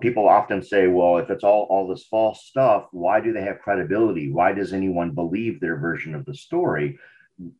people often say, well, if it's all, all this false stuff, why do they have credibility? Why does anyone believe their version of the story?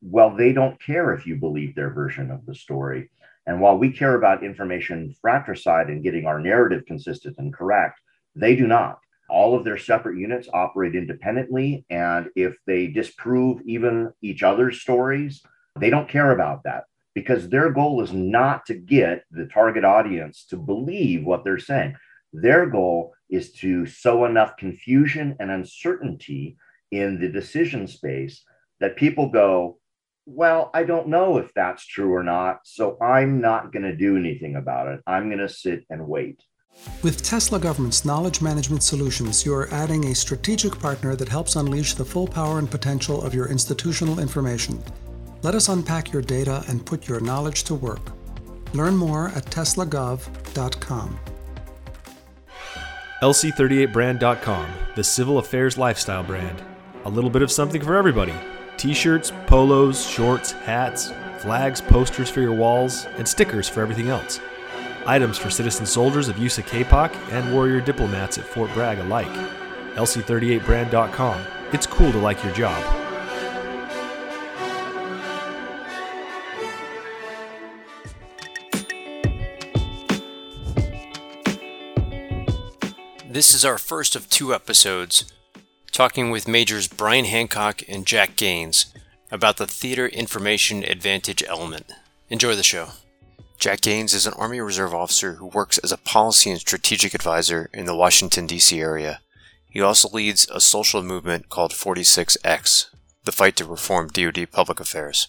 Well, they don't care if you believe their version of the story. And while we care about information fratricide and getting our narrative consistent and correct, they do not. All of their separate units operate independently. And if they disprove even each other's stories, they don't care about that because their goal is not to get the target audience to believe what they're saying. Their goal is to sow enough confusion and uncertainty in the decision space that people go, Well, I don't know if that's true or not. So I'm not going to do anything about it. I'm going to sit and wait. With Tesla Government's knowledge management solutions, you are adding a strategic partner that helps unleash the full power and potential of your institutional information. Let us unpack your data and put your knowledge to work. Learn more at teslagov.com. LC38brand.com, the civil affairs lifestyle brand. A little bit of something for everybody t shirts, polos, shorts, hats, flags, posters for your walls, and stickers for everything else. Items for citizen soldiers of USACAPOC and warrior diplomats at Fort Bragg alike. LC38brand.com. It's cool to like your job. This is our first of two episodes talking with Majors Brian Hancock and Jack Gaines about the Theater Information Advantage element. Enjoy the show. Jack Gaines is an Army Reserve officer who works as a policy and strategic advisor in the Washington, D.C. area. He also leads a social movement called 46X, the fight to reform DoD public affairs.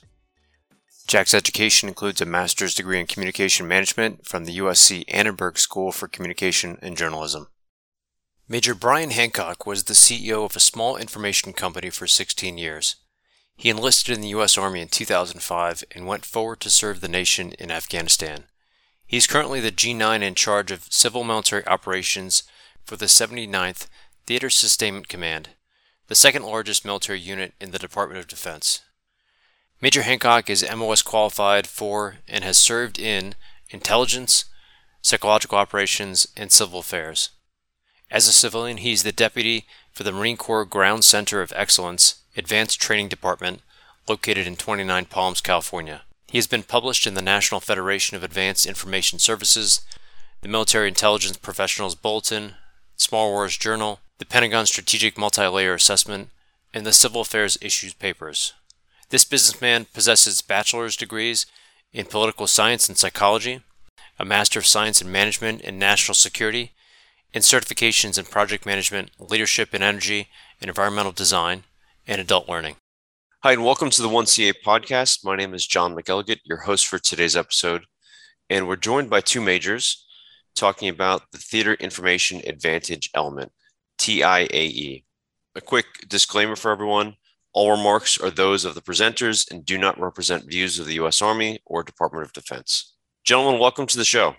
Jack's education includes a master's degree in communication management from the USC Annenberg School for Communication and Journalism. Major Brian Hancock was the CEO of a small information company for 16 years. He enlisted in the U.S. Army in 2005 and went forward to serve the nation in Afghanistan. He is currently the G9 in charge of civil military operations for the 79th Theater Sustainment Command, the second largest military unit in the Department of Defense. Major Hancock is MOS qualified for and has served in intelligence, psychological operations, and civil affairs. As a civilian, he is the deputy for the Marine Corps Ground Center of Excellence Advanced Training Department, located in 29 Palms, California. He has been published in the National Federation of Advanced Information Services, the Military Intelligence Professionals Bulletin, Small Wars Journal, the Pentagon Strategic Multi-Layer Assessment, and the Civil Affairs Issues papers. This businessman possesses bachelor's degrees in political science and psychology, a Master of Science in Management and National Security, in certifications in project management, leadership in energy and environmental design, and adult learning. Hi, and welcome to the 1CA podcast. My name is John McElligott, your host for today's episode. And we're joined by two majors talking about the Theater Information Advantage Element, TIAE. A quick disclaimer for everyone all remarks are those of the presenters and do not represent views of the U.S. Army or Department of Defense. Gentlemen, welcome to the show.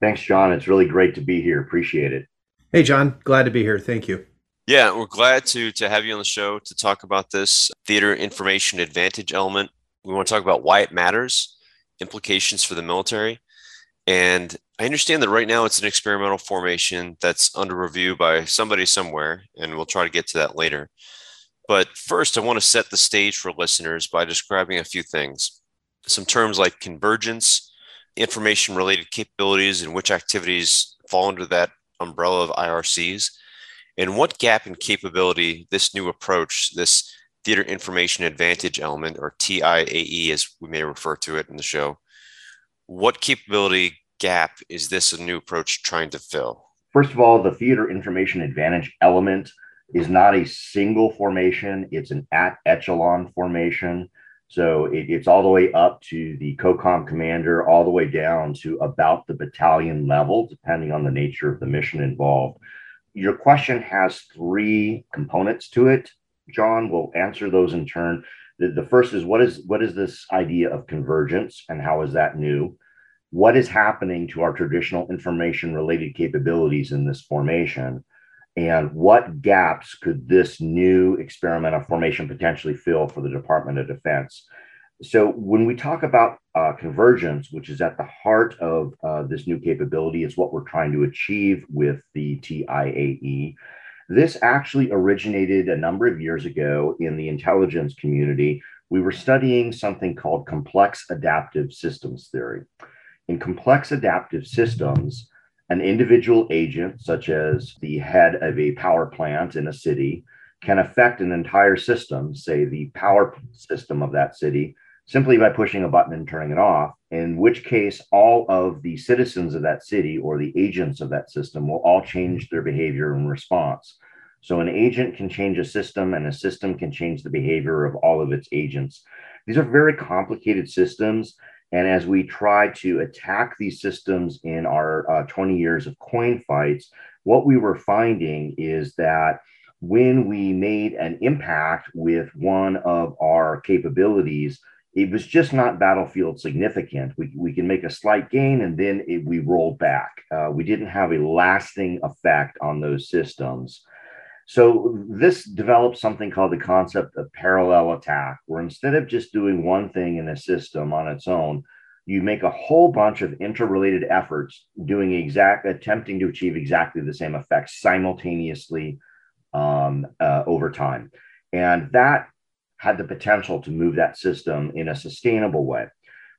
Thanks, John. It's really great to be here. Appreciate it. Hey, John. Glad to be here. Thank you. Yeah, we're glad to to have you on the show to talk about this theater information advantage element. We want to talk about why it matters, implications for the military, and I understand that right now it's an experimental formation that's under review by somebody somewhere, and we'll try to get to that later. But first, I want to set the stage for listeners by describing a few things. Some terms like convergence, information related capabilities, and which activities fall under that umbrella of IRCs, and what gap in capability this new approach, this Theater Information Advantage element, or TIAE as we may refer to it in the show, what capability gap is this new approach trying to fill? First of all, the Theater Information Advantage element is not a single formation, it's an at echelon formation. So it, it's all the way up to the COCOM commander, all the way down to about the battalion level, depending on the nature of the mission involved. Your question has three components to it. John will answer those in turn. The, the first is what is what is this idea of convergence and how is that new? What is happening to our traditional information related capabilities in this formation? And what gaps could this new experimental formation potentially fill for the Department of Defense? So when we talk about uh, convergence, which is at the heart of uh, this new capability, it's what we're trying to achieve with the TIAE. This actually originated a number of years ago in the intelligence community. We were studying something called complex adaptive systems theory. In complex adaptive systems, an individual agent, such as the head of a power plant in a city, can affect an entire system, say the power system of that city, simply by pushing a button and turning it off, in which case all of the citizens of that city or the agents of that system will all change their behavior in response. So an agent can change a system and a system can change the behavior of all of its agents. These are very complicated systems. And as we try to attack these systems in our uh, 20 years of coin fights, what we were finding is that when we made an impact with one of our capabilities, it was just not battlefield significant. We, we can make a slight gain and then it, we rolled back. Uh, we didn't have a lasting effect on those systems. So this developed something called the concept of parallel attack, where instead of just doing one thing in a system on its own, you make a whole bunch of interrelated efforts doing exact attempting to achieve exactly the same effects simultaneously um, uh, over time and that had the potential to move that system in a sustainable way.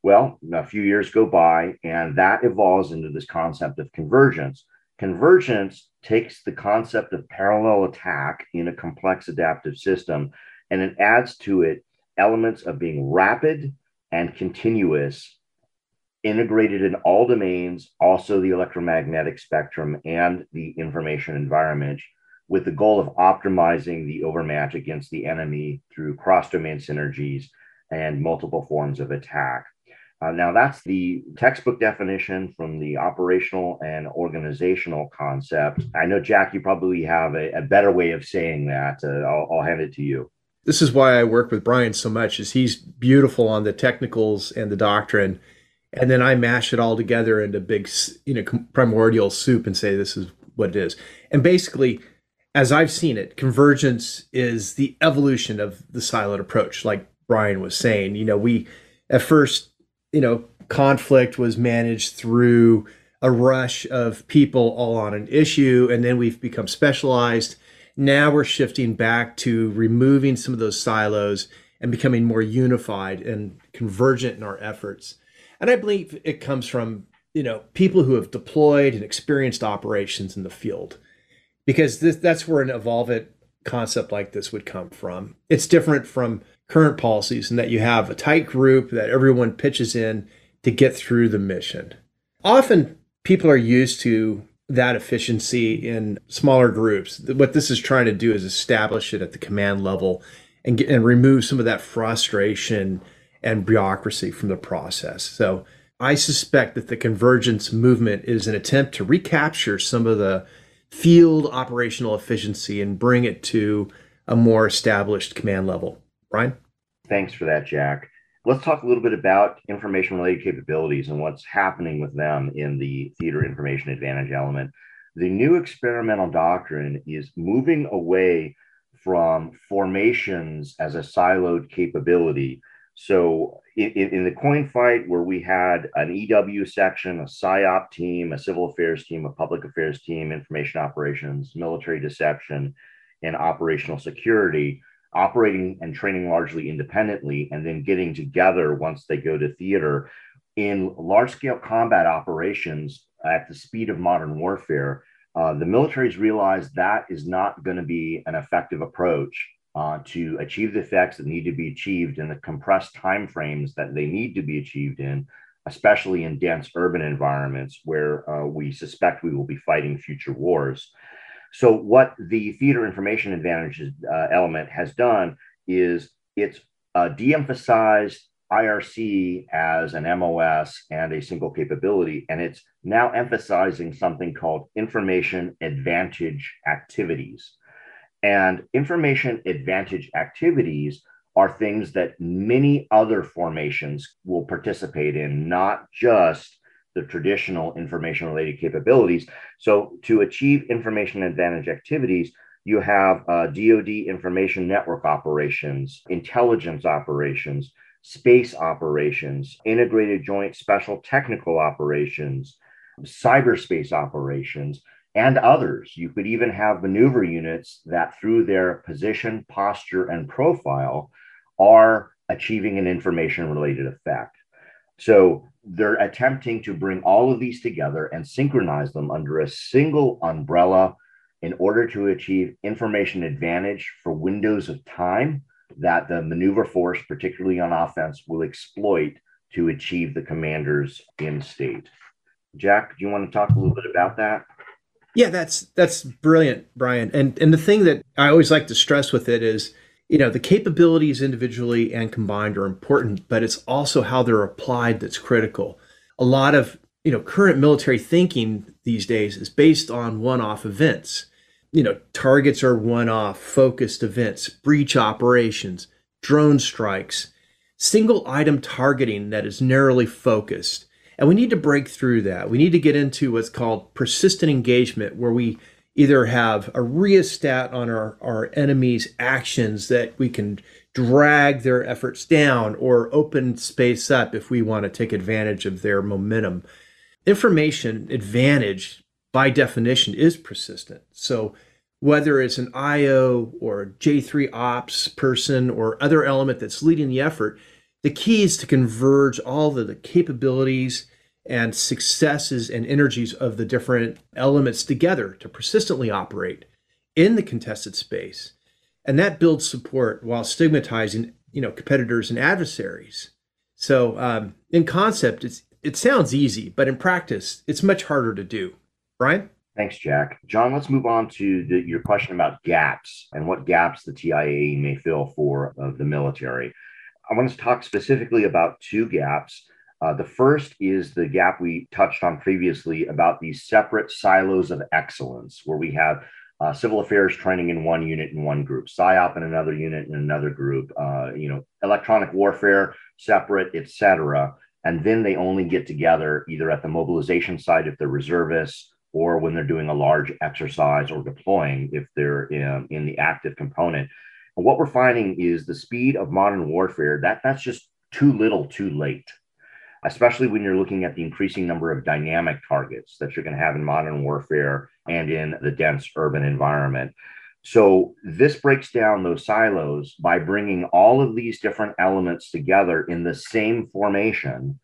Well, a few years go by, and that evolves into this concept of convergence. Convergence takes the concept of parallel attack in a complex adaptive system and it adds to it elements of being rapid and continuous, integrated in all domains, also the electromagnetic spectrum and the information environment, with the goal of optimizing the overmatch against the enemy through cross domain synergies and multiple forms of attack. Uh, now, that's the textbook definition from the operational and organizational concept. I know, Jack, you probably have a, a better way of saying that. Uh, I'll, I'll hand it to you. This is why I work with Brian so much, is he's beautiful on the technicals and the doctrine, and then I mash it all together into big, you know, primordial soup and say this is what it is. And basically, as I've seen it, convergence is the evolution of the siloed approach, like Brian was saying. You know, we at first, you know, conflict was managed through a rush of people all on an issue, and then we've become specialized. Now we're shifting back to removing some of those silos and becoming more unified and convergent in our efforts. And I believe it comes from, you know, people who have deployed and experienced operations in the field because this, that's where an evolvent concept like this would come from. It's different from current policies and that you have a tight group that everyone pitches in to get through the mission. Often people are used to that efficiency in smaller groups. What this is trying to do is establish it at the command level and, get, and remove some of that frustration and bureaucracy from the process. So I suspect that the convergence movement is an attempt to recapture some of the field operational efficiency and bring it to a more established command level. Brian? Thanks for that, Jack. Let's talk a little bit about information related capabilities and what's happening with them in the theater information advantage element. The new experimental doctrine is moving away from formations as a siloed capability so in, in, the coin fight where we had an EW section, a PSYOP team, a civil affairs team, a public affairs team, information operations, military deception, and operational security, operating and training largely independently, and then getting together once they go to theater in large scale combat operations at the speed of modern warfare. Uh, the militaries realized that is not going to be an effective approach uh, to achieve the effects that need to be achieved in the compressed time frames that they need to be achieved in, especially in dense urban environments where uh, we suspect we will be fighting future wars. So, what the theater information advantages uh, element has done is it's uh, de-emphasized IRC as an MOS and a single capability, and it's now emphasizing something called information advantage activities. And information advantage activities are things that many other formations will participate in, not just the traditional information related capabilities. So, to achieve information advantage activities, you have uh, DoD information network operations, intelligence operations, space operations, integrated joint special technical operations, cyberspace operations, and others. You could even have maneuver units that, through their position, posture, and profile, are achieving an information related effect. So they're attempting to bring all of these together and synchronize them under a single umbrella in order to achieve information advantage for windows of time that the maneuver force, particularly on offense, will exploit to achieve the commander's end state. Jack, do you want to talk a little bit about that? Yeah, that's that's brilliant, Brian. And and the thing that I always like to stress with it is, you know, the capabilities individually and combined are important, but it's also how they're applied that's critical. A lot of, you know, current military thinking these days is based on one-off events. You know, targets are one-off focused events, breach operations, drone strikes, single item targeting that is narrowly focused. And we need to break through that. We need to get into what's called persistent engagement, where we either have a rheostat on our, our enemies' actions that we can drag their efforts down or open space up if we want to take advantage of their momentum. Information advantage, by definition, is persistent. So whether it's an IO or J3 ops person or other element that's leading the effort, the key is to converge all of the capabilities and successes and energies of the different elements together to persistently operate in the contested space. And that builds support while stigmatizing, you know, competitors and adversaries. So um, in concept, it's, it sounds easy, but in practice, it's much harder to do. Brian? Thanks, Jack. John, let's move on to the, your question about gaps and what gaps the TIAE may fill for uh, the military. I want to talk specifically about two gaps. Uh, the first is the gap we touched on previously about these separate silos of excellence, where we have uh, civil affairs training in one unit in one group, PSYOP in another unit in another group, uh, you know, electronic warfare separate, etc. And then they only get together either at the mobilization side if they're reservists, or when they're doing a large exercise or deploying if they're in, in the active component. And what we're finding is the speed of modern warfare that that's just too little, too late especially when you're looking at the increasing number of dynamic targets that you're going to have in modern warfare and in the dense urban environment. So, this breaks down those silos by bringing all of these different elements together in the same formation.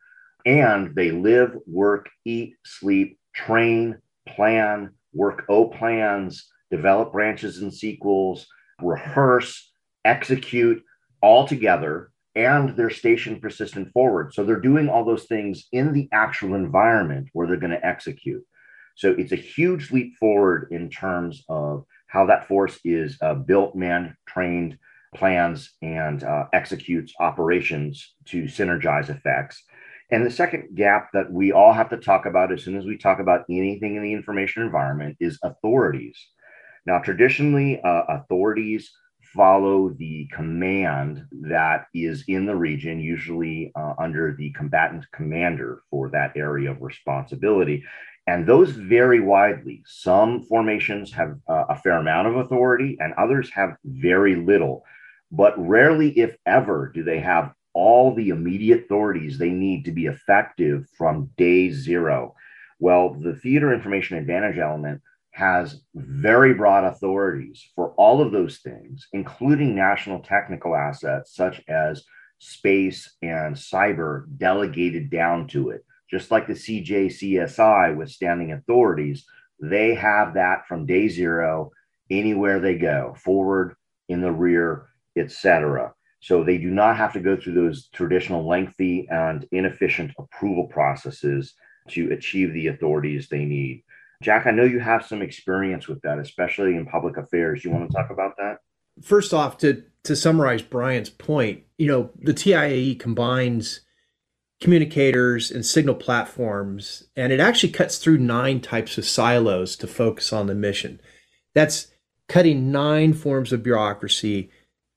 And they live, work, eat, sleep, train, plan, work O plans, develop branches and sequels, rehearse, execute all together, and they're station persistent forward. So they're doing all those things in the actual environment where they're going to execute. So it's a huge leap forward in terms of how that force is uh, built, man, trained, plans, and uh, executes operations to synergize effects. And the second gap that we all have to talk about as soon as we talk about anything in the information environment is authorities. Now, traditionally, uh, authorities follow the command that is in the region, usually uh, under the combatant commander for that area of responsibility. And those vary widely. Some formations have uh, a fair amount of authority, and others have very little. But rarely, if ever, do they have all the immediate authorities they need to be effective from day zero. Well, the theater information advantage element has very broad authorities for all of those things, including national technical assets such as space and cyber delegated down to it. Just like the CJCSI with standing authorities, they have that from day zero, anywhere they go, forward, in the rear, etc. So they do not have to go through those traditional lengthy and inefficient approval processes to achieve the authorities they need. Jack, I know you have some experience with that, especially in public affairs. You want to talk about that? First off, to to summarize Brian's point, you know, the TIAE combines communicators and signal platforms, and it actually cuts through nine types of silos to focus on the mission. That's cutting nine forms of bureaucracy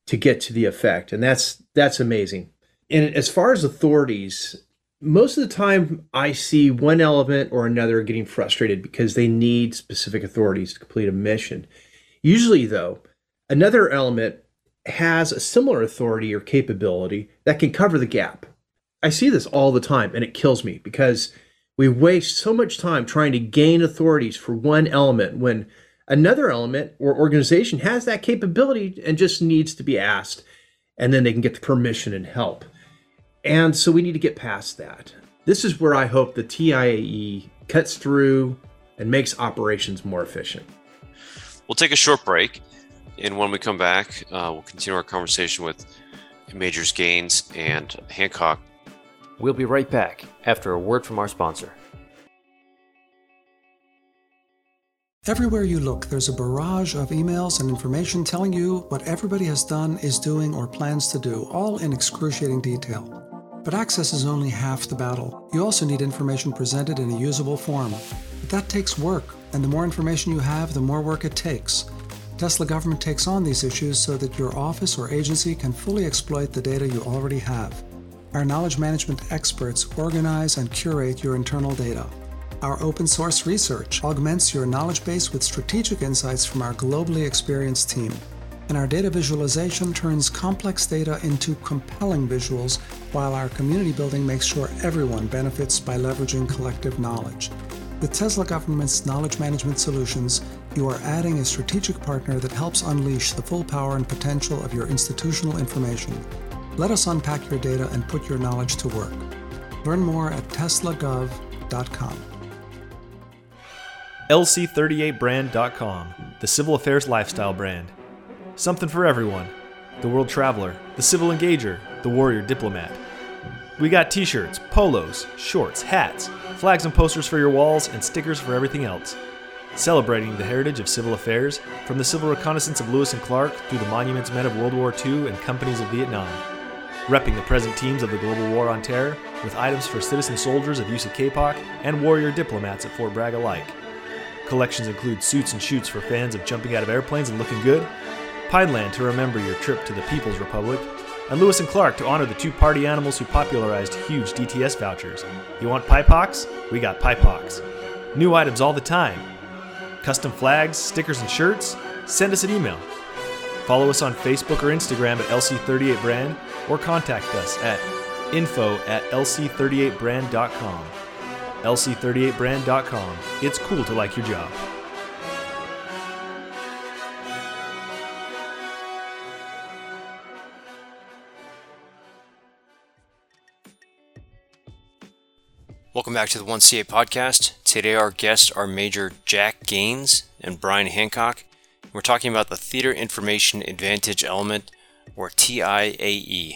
to get to the effect, and that's that's amazing. And as far as authorities, most of the time I see one element or another getting frustrated because they need specific authorities to complete a mission. Usually, though, another element has a similar authority or capability that can cover the gap. I see this all the time and it kills me because we waste so much time trying to gain authorities for one element when another element or organization has that capability and just needs to be asked and then they can get the permission and help. And so we need to get past that. This is where I hope the TIAE cuts through and makes operations more efficient. We'll take a short break. And when we come back, uh, we'll continue our conversation with Majors Gaines and Hancock. We'll be right back after a word from our sponsor. Everywhere you look, there's a barrage of emails and information telling you what everybody has done, is doing, or plans to do, all in excruciating detail. But access is only half the battle. You also need information presented in a usable form. But that takes work, and the more information you have, the more work it takes. Tesla government takes on these issues so that your office or agency can fully exploit the data you already have. Our knowledge management experts organize and curate your internal data. Our open source research augments your knowledge base with strategic insights from our globally experienced team. And our data visualization turns complex data into compelling visuals, while our community building makes sure everyone benefits by leveraging collective knowledge. With Tesla Government's knowledge management solutions, you are adding a strategic partner that helps unleash the full power and potential of your institutional information. Let us unpack your data and put your knowledge to work. Learn more at teslagov.com. LC38brand.com, the civil affairs lifestyle brand. Something for everyone the world traveler, the civil engager, the warrior diplomat. We got t shirts, polos, shorts, hats, flags and posters for your walls, and stickers for everything else. Celebrating the heritage of civil affairs, from the civil reconnaissance of Lewis and Clark through the monuments men of World War II and companies of Vietnam. Repping the present teams of the global war on terror, with items for citizen soldiers of USACAPOC and warrior diplomats at Fort Bragg alike. Collections include suits and shoots for fans of jumping out of airplanes and looking good, Pineland to remember your trip to the People's Republic, and Lewis and Clark to honor the two party animals who popularized huge DTS vouchers. You want Pipox? We got Pipox. New items all the time. Custom flags, stickers, and shirts? Send us an email. Follow us on Facebook or Instagram at LC38brand or contact us at info at lc38brand.com. lc38brand.com. It's cool to like your job. Welcome back to the 1CA podcast. Today, our guests are Major Jack Gaines and Brian Hancock. We're talking about the Theater Information Advantage Element, or TIAE.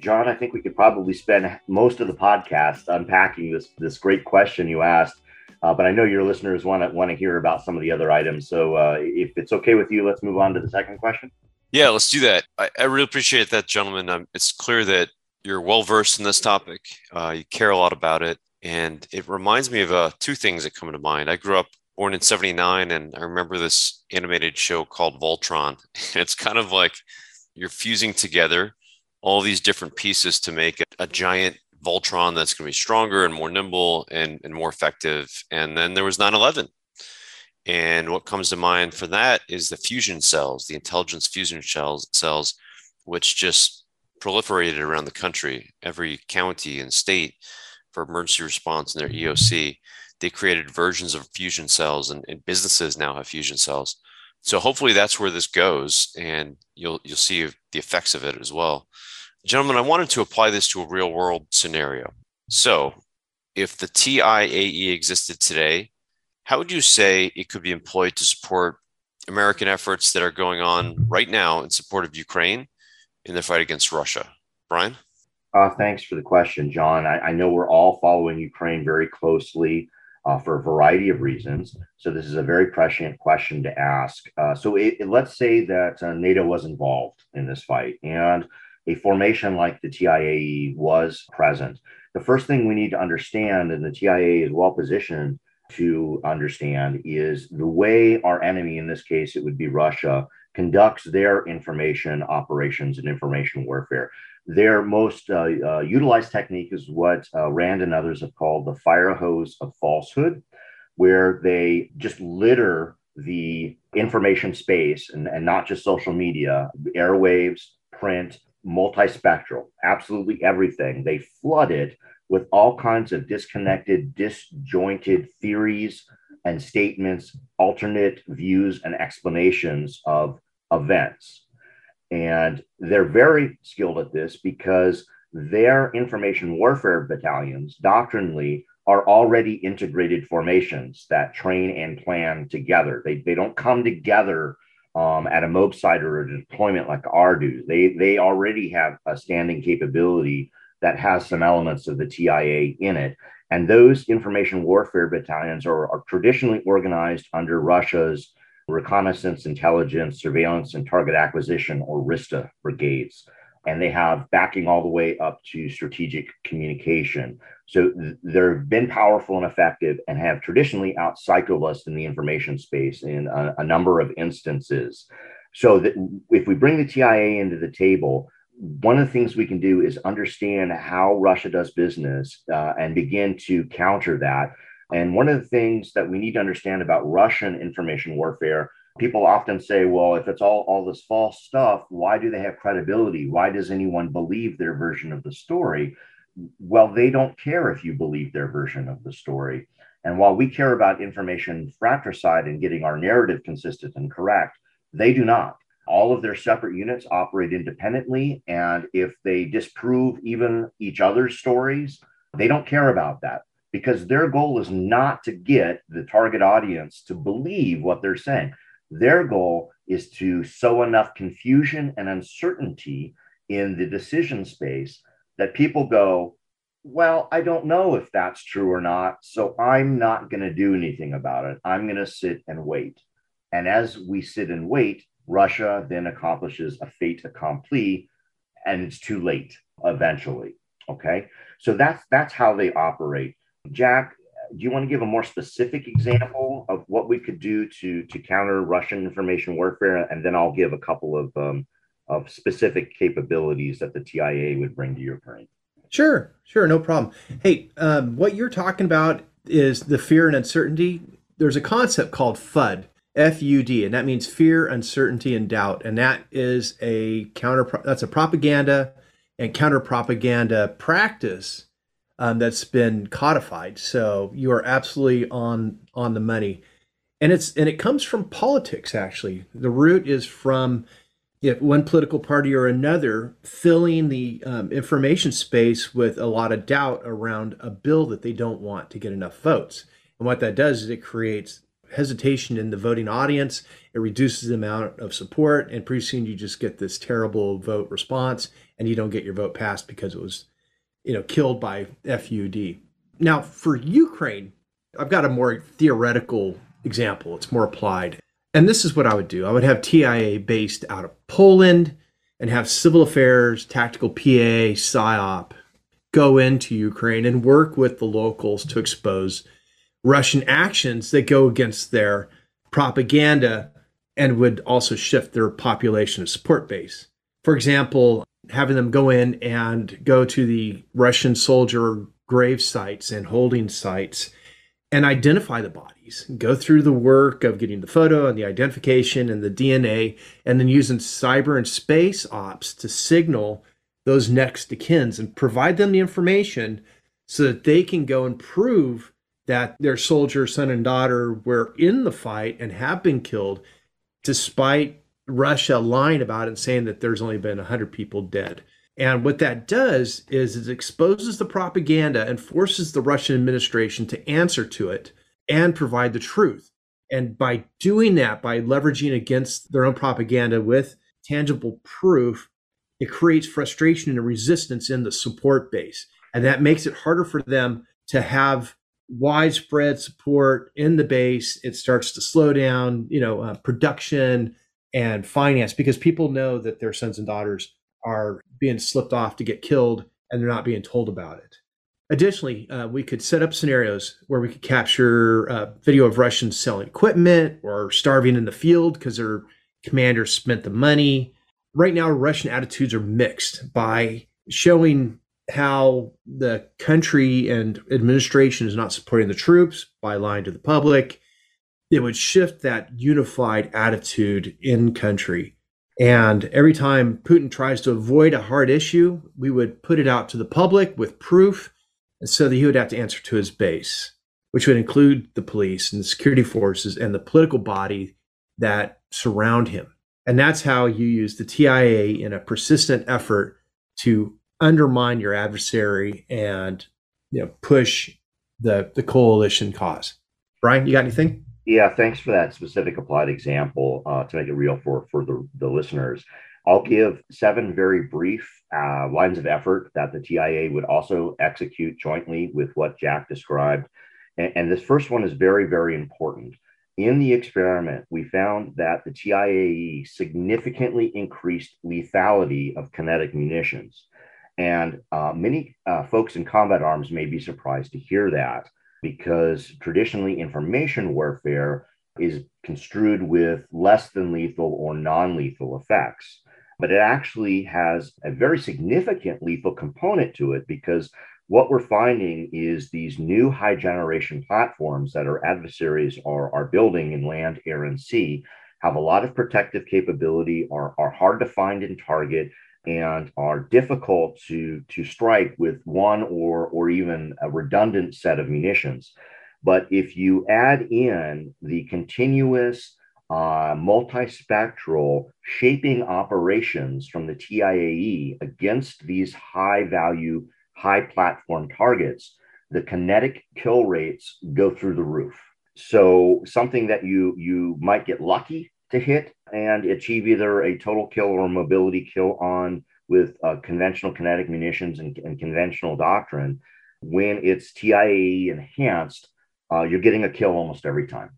John, I think we could probably spend most of the podcast unpacking this this great question you asked. Uh, but I know your listeners want to want to hear about some of the other items. So uh, if it's okay with you, let's move on to the second question. Yeah, let's do that. I, I really appreciate that, gentlemen. Um, it's clear that you're well versed in this topic. Uh, you care a lot about it and it reminds me of uh, two things that come to mind. I grew up born in 79 and I remember this animated show called Voltron. It's kind of like you're fusing together all these different pieces to make a, a giant Voltron that's going to be stronger and more nimble and, and more effective. And then there was 9 11. And what comes to mind for that is the fusion cells, the intelligence fusion cells, cells which just proliferated around the country, every county and state for emergency response in their EOC. They created versions of fusion cells, and, and businesses now have fusion cells. So hopefully that's where this goes, and you'll you'll see the effects of it as well. Gentlemen, I wanted to apply this to a real world scenario. So, if the TIAE existed today, how would you say it could be employed to support American efforts that are going on right now in support of Ukraine in the fight against Russia? Brian? Uh, thanks for the question, John. I, I, know we're all following Ukraine very closely uh, for a variety of reasons. So this is a very prescient question to ask. Uh, so it, it, let's say that uh, NATO was involved in this fight and a formation like the TIAE was present. The first thing we need to understand, and the TIAE is well positioned to understand, is the way our enemy, in this case, it would be Russia, conducts their information operations and information warfare. Their most uh, uh, utilized technique is what uh, Rand and others have called the fire hose of falsehood, where they just litter the information space and, and not just social media, airwaves, print, multispectral, absolutely everything. They flood it with all kinds of disconnected, disjointed theories and statements, alternate views and explanations of events. And they're very skilled at this because their information warfare battalions doctrinally are already integrated formations that train and plan together. They, they don't come together um, at a MOB site or a deployment like our do. They, they already have a standing capability that has some elements of the TIA in it. And those information warfare battalions are, are traditionally organized under Russia's reconnaissance, intelligence, surveillance, and target acquisition, or RISTA brigades. And they have backing all the way up to strategic communication. So th- they've been powerful and effective and have traditionally outcycled us in the information space in a, a number of instances. So that if we bring the TIA into the table, one of the things we can do is understand how Russia does business uh, and begin to counter that. And one of the things that we need to understand about Russian information warfare, people often say, well, if it's all, all this false stuff, why do they have credibility? Why does anyone believe their version of the story? Well, they don't care if you believe their version of the story. And while we care about information fratricide and getting our narrative consistent and correct, they do not all of their separate units operate independently. And if they disprove even each other's stories, they don't care about that because their goal is not to get the target audience to believe what they're saying. Their goal is to sow enough confusion and uncertainty in the decision space that people go, Well, I don't know if that's true or not. So I'm not going to do anything about it. I'm going to sit and wait. And as we sit and wait, Russia then accomplishes a fait accompli, and it's too late eventually. Okay, so that's that's how they operate. Jack, do you want to give a more specific example of what we could do to to counter Russian information warfare, and then I'll give a couple of um, of specific capabilities that the TIA would bring to your Ukraine. Sure, sure, no problem. Hey, um, what you're talking about is the fear and uncertainty. There's a concept called FUD, FUD, and that means fear, uncertainty, and doubt. And that is a counter. That's a propaganda and counter propaganda practice um, that's been codified. So you are absolutely on on the money, and it's and it comes from politics. Actually, the root is from if one political party or another filling the um, information space with a lot of doubt around a bill that they don't want to get enough votes. And what that does is it creates hesitation in the voting audience. It reduces the amount of support, and pretty soon you just get this terrible vote response, and you don't get your vote passed because it was, you know, killed by FUD. Now, for Ukraine, I've got a more theoretical example. It's more applied. And this is what I would do. I would have TIA based out of Poland and have civil affairs, tactical PA, PSYOP go into Ukraine and work with the locals to expose Russian actions that go against their propaganda and would also shift their population of support base. For example, having them go in and go to the Russian soldier grave sites and holding sites and identify the bodies, go through the work of getting the photo and the identification and the DNA, and then using cyber and space ops to signal those next to kins and provide them the information so that they can go and prove that their soldier, son and daughter, were in the fight and have been killed, despite Russia lying about it and saying that there's only been 100 people dead. And what that does is it exposes the propaganda and forces the Russian administration to answer to it and provide the truth. And by doing that, by leveraging against their own propaganda with tangible proof, it creates frustration and resistance in the support base. And that makes it harder for them to have widespread support in the base, it starts to slow down, you know, uh, production and finance because people know that their sons and daughters are being slipped off to get killed and they're not being told about it. Additionally, uh, we could set up scenarios where we could capture uh, video of Russians selling equipment or starving in the field because their commanders spent the money. Right now, Russian attitudes are mixed by showing how the country and administration is not supporting the troops by lying to the public it would shift that unified attitude in country. And every time Putin tries to avoid a hard issue, we would put it out to the public with proof, so that he would have to answer to his base, which would include the police and the security forces and the political body that surround him. And that's how you use the TIA in a persistent effort to undermine your adversary and you know, push the the coalition cause. Brian, you got anything? Yeah, thanks for that specific applied example uh, to make it real for for the, the listeners. I'll give seven very brief uh, lines of effort that the TIA would also execute jointly with what Jack described. And, and this first one is very, very important. In the experiment, we found that the TIAE significantly increased lethality of kinetic munitions. And uh, many uh, folks in combat arms may be surprised to hear that because traditionally information warfare is construed with less than lethal or non lethal effects. But it actually has a very significant lethal component to it because what we're finding is these new high generation platforms that our adversaries are, are building in land, air, and sea have a lot of protective capability, are, are hard to find and target, and are difficult to, to strike with one or, or even a redundant set of munitions. But if you add in the continuous uh, multispectral shaping operations from the TIAE against these high value high platform targets, the kinetic kill rates go through the roof. So something that you you might get lucky to hit and achieve either a total kill or mobility kill on with uh, conventional kinetic munitions and, and, conventional doctrine, when it's TIAE enhanced, uh, you're getting a kill almost every time.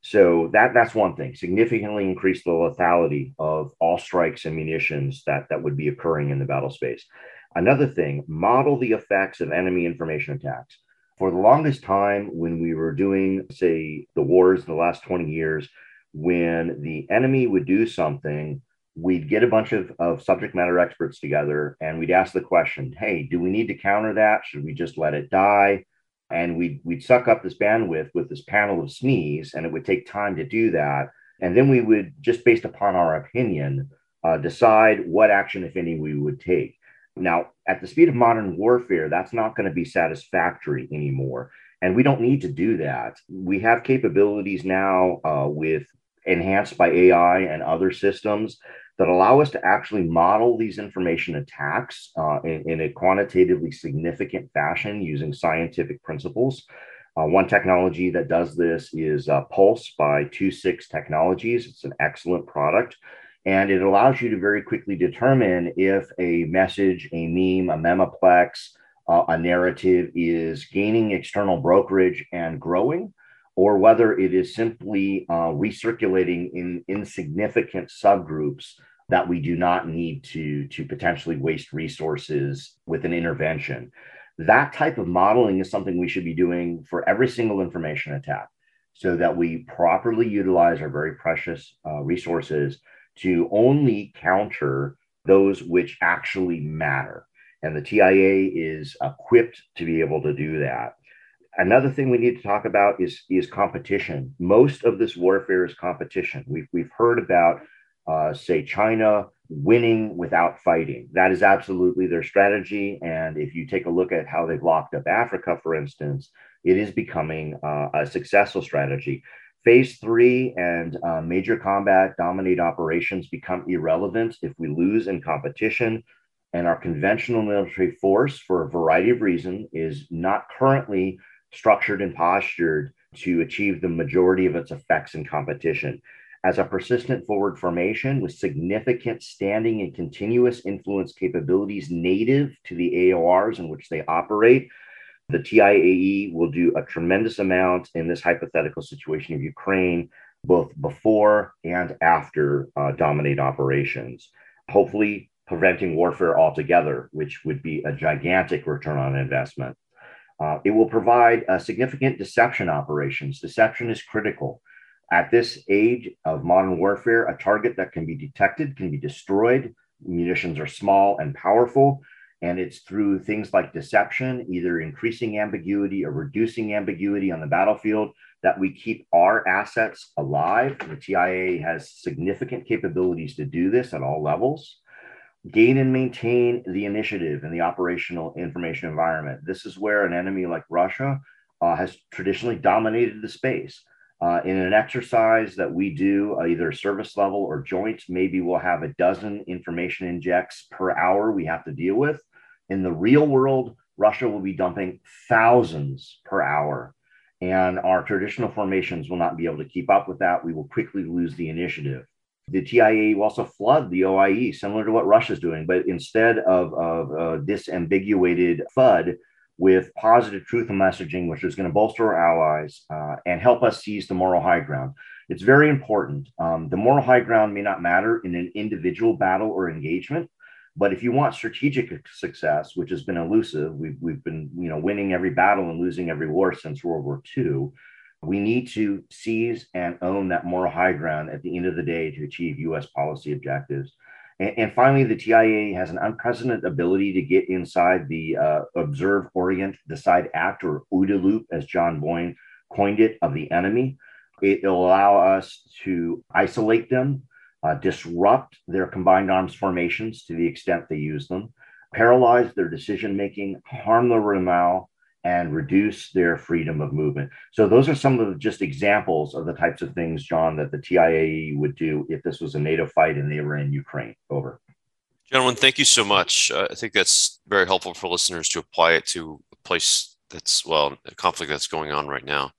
So that that's one thing. Significantly increase the lethality of all strikes and munitions that that would be occurring in the battle space. Another thing, model the effects of enemy information attacks. For the longest time, when we were doing, say, the wars in the last 20 years, when the enemy would do something, we'd get a bunch of, of subject matter experts together and we'd ask the question, hey, do we need to counter that? Should we just let it die? And we'd, we'd suck up this bandwidth with this panel of SMEs, and it would take time to do that. And then we would, just based upon our opinion, uh, decide what action, if any, we would take. Now, at the speed of modern warfare, that's not going to be satisfactory anymore. And we don't need to do that. We have capabilities now uh, with enhanced by AI and other systems that allow us to actually model these information attacks uh, in, in, a quantitatively significant fashion using scientific principles. Uh, one technology that does this is uh, Pulse by Two Six Technologies. It's an excellent product. And it allows you to very quickly determine if a message, a meme, a memeplex, uh, a narrative is gaining external brokerage and growing, or whether it is simply uh, recirculating in insignificant subgroups that we do not need to, to potentially waste resources with an intervention. That type of modeling is something we should be doing for every single information attack so that we properly utilize our very precious uh, resources to only counter those which actually matter. And the TIA is equipped to be able to do that. Another thing we need to talk about is, is competition. Most of this warfare is competition. We've, we've heard about, uh, say, China winning without fighting. That is absolutely their strategy. And if you take a look at how they've locked up Africa, for instance, it is becoming uh, a successful strategy. Phase three and uh, major combat dominate operations become irrelevant if we lose in competition. And our conventional military force, for a variety of reasons, is not currently structured and postured to achieve the majority of its effects in competition. As a persistent forward formation with significant standing and continuous influence capabilities native to the AORs in which they operate, the TIAE will do a tremendous amount in this hypothetical situation of Ukraine, both before and after uh, dominate operations, hopefully preventing warfare altogether, which would be a gigantic return on investment. Uh, it will provide uh, significant deception operations. Deception is critical. At this age of modern warfare, a target that can be detected can be destroyed. Munitions are small and powerful, and it's through things like deception, either increasing ambiguity or reducing ambiguity on the battlefield, that we keep our assets alive. The TIA has significant capabilities to do this at all levels. Gain and maintain the initiative in the operational information environment. This is where an enemy like Russia uh, has traditionally dominated the space. Uh, in an exercise that we do, uh, either service level or joint, maybe we'll have a dozen information injects per hour we have to deal with. In the real world, Russia will be dumping thousands per hour and our traditional formations will not be able to keep up with that. We will quickly lose the initiative. The TIA will also flood the OIE, similar to what Russia's doing, but instead of, of uh, disambiguated FUD with positive truth and messaging, which is going to bolster our allies uh, and help us seize the moral high ground. It's very important. Um, the moral high ground may not matter in an individual battle or engagement, but if you want strategic success, which has been elusive, we've, we've been you know winning every battle and losing every war since World War II. We need to seize and own that moral high ground at the end of the day to achieve U.S. policy objectives. And, and finally, the TIA has an unprecedented ability to get inside the uh, observe, orient, decide, act, or OODA loop, as John Boyd coined it, of the enemy. It'll allow us to isolate them, uh, disrupt their combined arms formations to the extent they use them, paralyze their decision making, harm their morale, and reduce their freedom of movement. So those are some of the just examples of the types of things, John, that the TIAE would do if this was a NATO fight and they were in Ukraine. Over. Gentlemen, thank you so much. Uh, I think that's very helpful for listeners to apply it to a place that's, well, a conflict that's going on right now.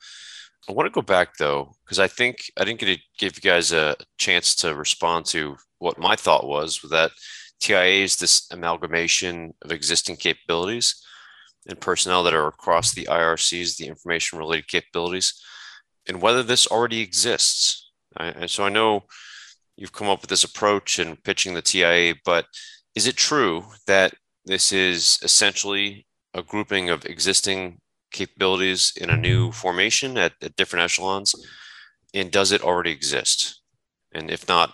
I want to go back though, because I think I didn't get to give you guys a chance to respond to what my thought was that TIA is this amalgamation of existing capabilities and personnel that are across the IRCs, the information related capabilities, and whether this already exists. And so I know you've come up with this approach and pitching the TIA, but is it true that this is essentially a grouping of existing capabilities in a new formation at, at different echelons? And does it already exist? And if not,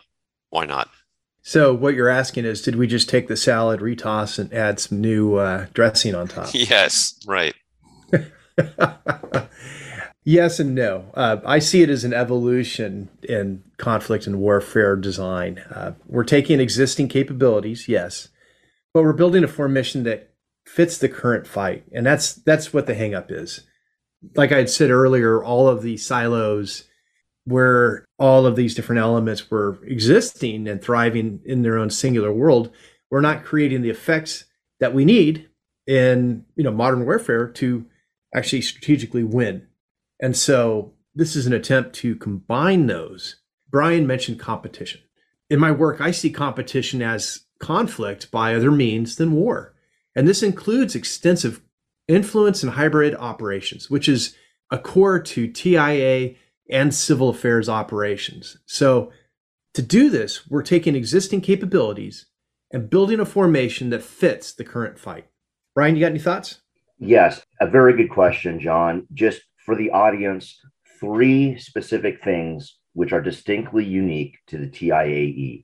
why not? So what you're asking is, did we just take the salad, retoss, and add some new uh, dressing on top? yes, right. yes and no. Uh, I see it as an evolution in conflict and warfare design. Uh, we're taking existing capabilities, yes, but we're building a formation that fits the current fight, and that's that's what the hangup is. Like I had said earlier, all of the silos where all of these different elements were existing and thriving in their own singular world, we're not creating the effects that we need in you know modern warfare to actually strategically win. And so this is an attempt to combine those. Brian mentioned competition. In my work, I see competition as conflict by other means than war. And this includes extensive influence and hybrid operations, which is a core to TIA and civil affairs operations. So, to do this, we're taking existing capabilities and building a formation that fits the current fight. Brian, you got any thoughts? Yes, a very good question, John. Just for the audience, three specific things which are distinctly unique to the TIAE.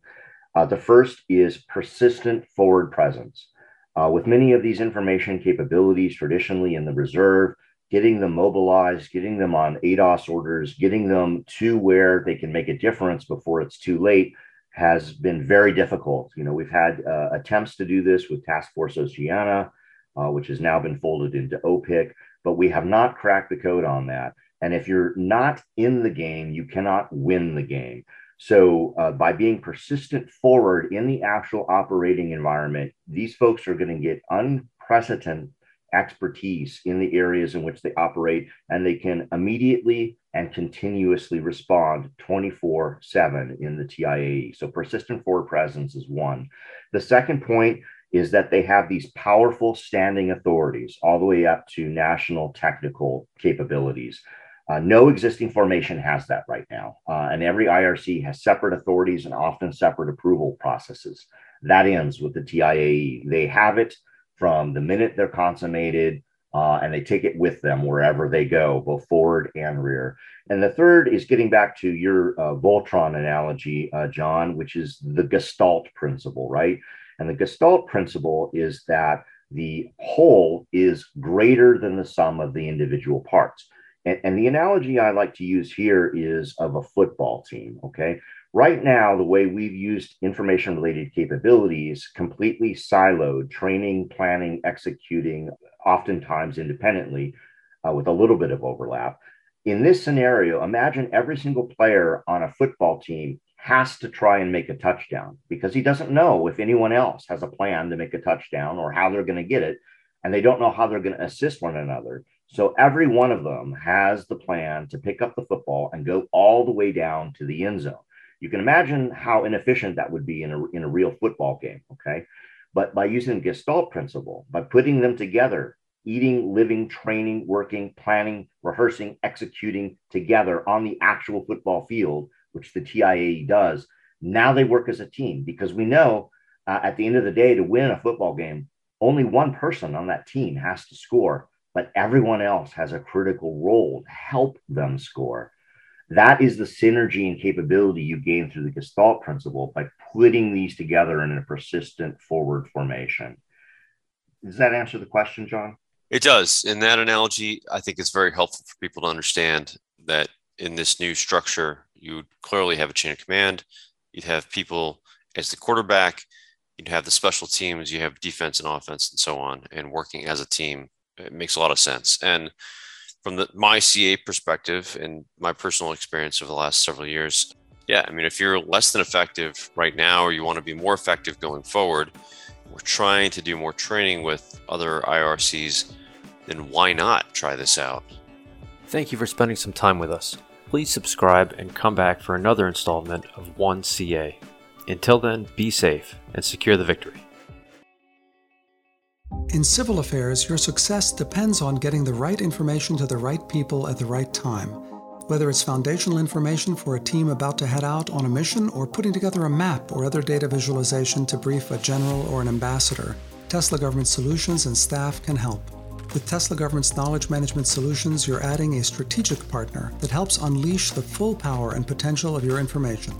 Uh, the first is persistent forward presence. Uh, with many of these information capabilities traditionally in the reserve, getting them mobilized, getting them on ADOS orders, getting them to where they can make a difference before it's too late has been very difficult. You know, we've had uh, attempts to do this with Task Force Oceana, uh, which has now been folded into OPIC, but we have not cracked the code on that. And if you're not in the game, you cannot win the game. So, uh, by being persistent forward in the actual operating environment, these folks are going to get unprecedented expertise in the areas in which they operate, and they can immediately and continuously respond 24 7 in the TIAE. So, persistent forward presence is one. The second point is that they have these powerful standing authorities all the way up to national technical capabilities. Uh, no existing formation has that right now. Uh, and every IRC has separate authorities and often separate approval processes. That ends with the TIAE. They have it from the minute they're consummated uh, and they take it with them wherever they go, both forward and rear. And the third is getting back to your uh, Voltron analogy, uh, John, which is the Gestalt principle, right? And the Gestalt principle is that the whole is greater than the sum of the individual parts. And, and the analogy I like to use here is of a football team. Okay. Right now, the way we've used information related capabilities completely siloed, training, planning, executing, oftentimes independently uh, with a little bit of overlap. In this scenario, imagine every single player on a football team has to try and make a touchdown because he doesn't know if anyone else has a plan to make a touchdown or how they're going to get it. And they don't know how they're going to assist one another. So every one of them has the plan to pick up the football and go all the way down to the end zone. You can imagine how inefficient that would be in a, in a real football game. Okay. But by using the Gestalt principle, by putting them together, eating, living, training, working, planning, rehearsing, executing together on the actual football field, which the TIAE does, now they work as a team because we know uh, at the end of the day, to win a football game, only one person on that team has to score, but everyone else has a critical role to help them score. That is the synergy and capability you gain through the Gestalt principle by putting these together in a persistent forward formation. Does that answer the question, John? It does. In that analogy, I think it's very helpful for people to understand that in this new structure, you clearly have a chain of command. You'd have people as the quarterback, you'd have the special teams, you have defense and offense and so on, and working as a team. It makes a lot of sense. And from the my CA perspective and my personal experience over the last several years, yeah, I mean, if you're less than effective right now, or you want to be more effective going forward, we're trying to do more training with other IRCs, then why not try this out? Thank you for spending some time with us. Please subscribe and come back for another installment of 1CA. Until then, be safe and secure the victory. In civil affairs, your success depends on getting the right information to the right people at the right time. Whether it's foundational information for a team about to head out on a mission or putting together a map or other data visualization to brief a general or an ambassador, Tesla Government Solutions and staff can help. With Tesla Government's knowledge management solutions, you're adding a strategic partner that helps unleash the full power and potential of your information.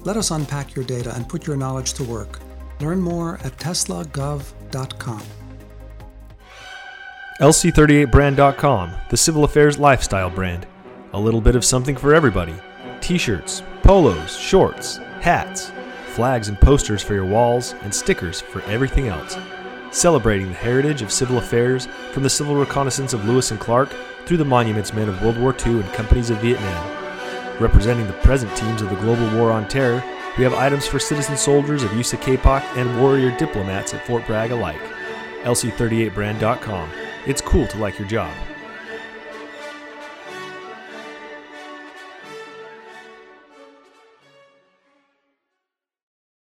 Let us unpack your data and put your knowledge to work. Learn more at teslagov.com. LC38brand.com, the civil affairs lifestyle brand. A little bit of something for everybody t shirts, polos, shorts, hats, flags and posters for your walls, and stickers for everything else. Celebrating the heritage of civil affairs from the civil reconnaissance of Lewis and Clark through the monuments men of World War II and companies of Vietnam. Representing the present teams of the global war on terror, we have items for citizen soldiers of USACAPOC and warrior diplomats at Fort Bragg alike. LC38brand.com. It's cool to like your job.